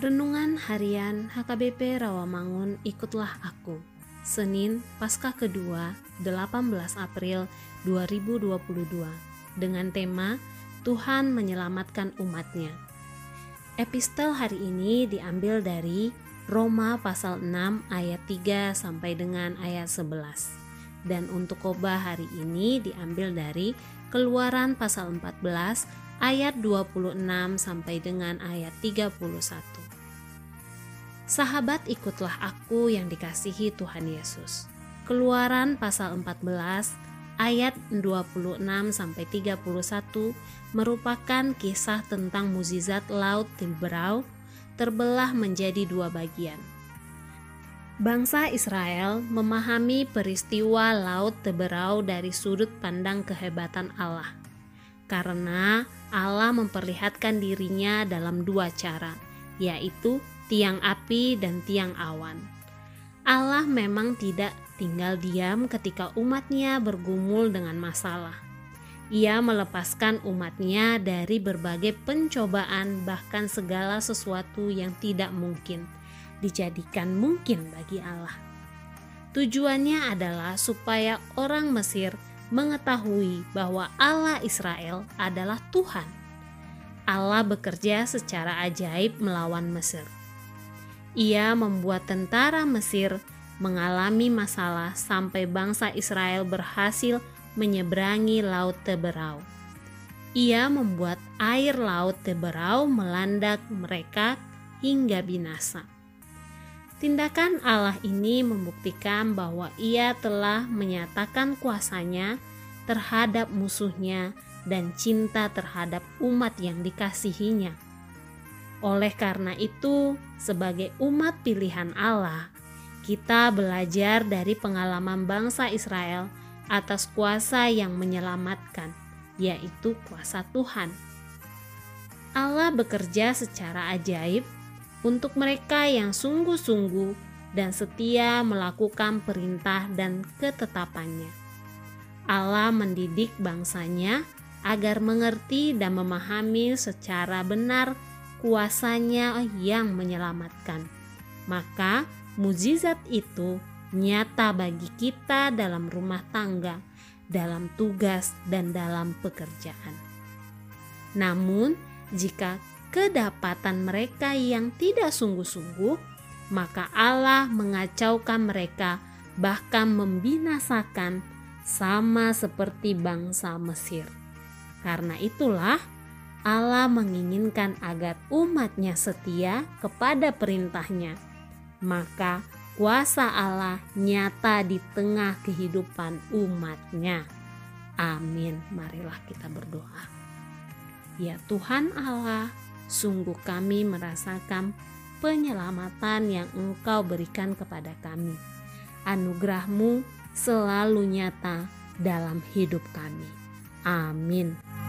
Renungan Harian HKBP Rawamangun Ikutlah Aku. Senin Paskah kedua 18 April 2022 dengan tema Tuhan menyelamatkan umatnya. Epistel hari ini diambil dari Roma pasal 6 ayat 3 sampai dengan ayat 11 dan untuk khotbah hari ini diambil dari Keluaran pasal 14 ayat 26 sampai dengan ayat 31. Sahabat ikutlah aku yang dikasihi Tuhan Yesus. Keluaran pasal 14 ayat 26 sampai 31 merupakan kisah tentang mukjizat laut Tiberau terbelah menjadi dua bagian. Bangsa Israel memahami peristiwa Laut Teberau dari sudut pandang kehebatan Allah, karena Allah memperlihatkan dirinya dalam dua cara, yaitu tiang api dan tiang awan. Allah memang tidak tinggal diam ketika umatnya bergumul dengan masalah. Ia melepaskan umatnya dari berbagai pencobaan, bahkan segala sesuatu yang tidak mungkin dijadikan mungkin bagi Allah. Tujuannya adalah supaya orang Mesir mengetahui bahwa Allah Israel adalah Tuhan. Allah bekerja secara ajaib melawan Mesir. Ia membuat tentara Mesir mengalami masalah sampai bangsa Israel berhasil menyeberangi Laut Teberau. Ia membuat air Laut Teberau melanda mereka hingga binasa. Tindakan Allah ini membuktikan bahwa Ia telah menyatakan kuasanya terhadap musuhnya dan cinta terhadap umat yang dikasihinya. Oleh karena itu, sebagai umat pilihan Allah, kita belajar dari pengalaman bangsa Israel atas kuasa yang menyelamatkan, yaitu kuasa Tuhan. Allah bekerja secara ajaib untuk mereka yang sungguh-sungguh dan setia melakukan perintah dan ketetapannya. Allah mendidik bangsanya agar mengerti dan memahami secara benar kuasanya yang menyelamatkan. Maka mujizat itu nyata bagi kita dalam rumah tangga, dalam tugas, dan dalam pekerjaan. Namun, jika kedapatan mereka yang tidak sungguh-sungguh, maka Allah mengacaukan mereka, bahkan membinasakan, sama seperti bangsa Mesir. Karena itulah Allah menginginkan agar umatnya setia kepada perintahnya. Maka kuasa Allah nyata di tengah kehidupan umatnya. Amin. Marilah kita berdoa. Ya Tuhan Allah, sungguh kami merasakan penyelamatan yang Engkau berikan kepada kami. Anugerahmu selalu nyata dalam hidup kami. Amin.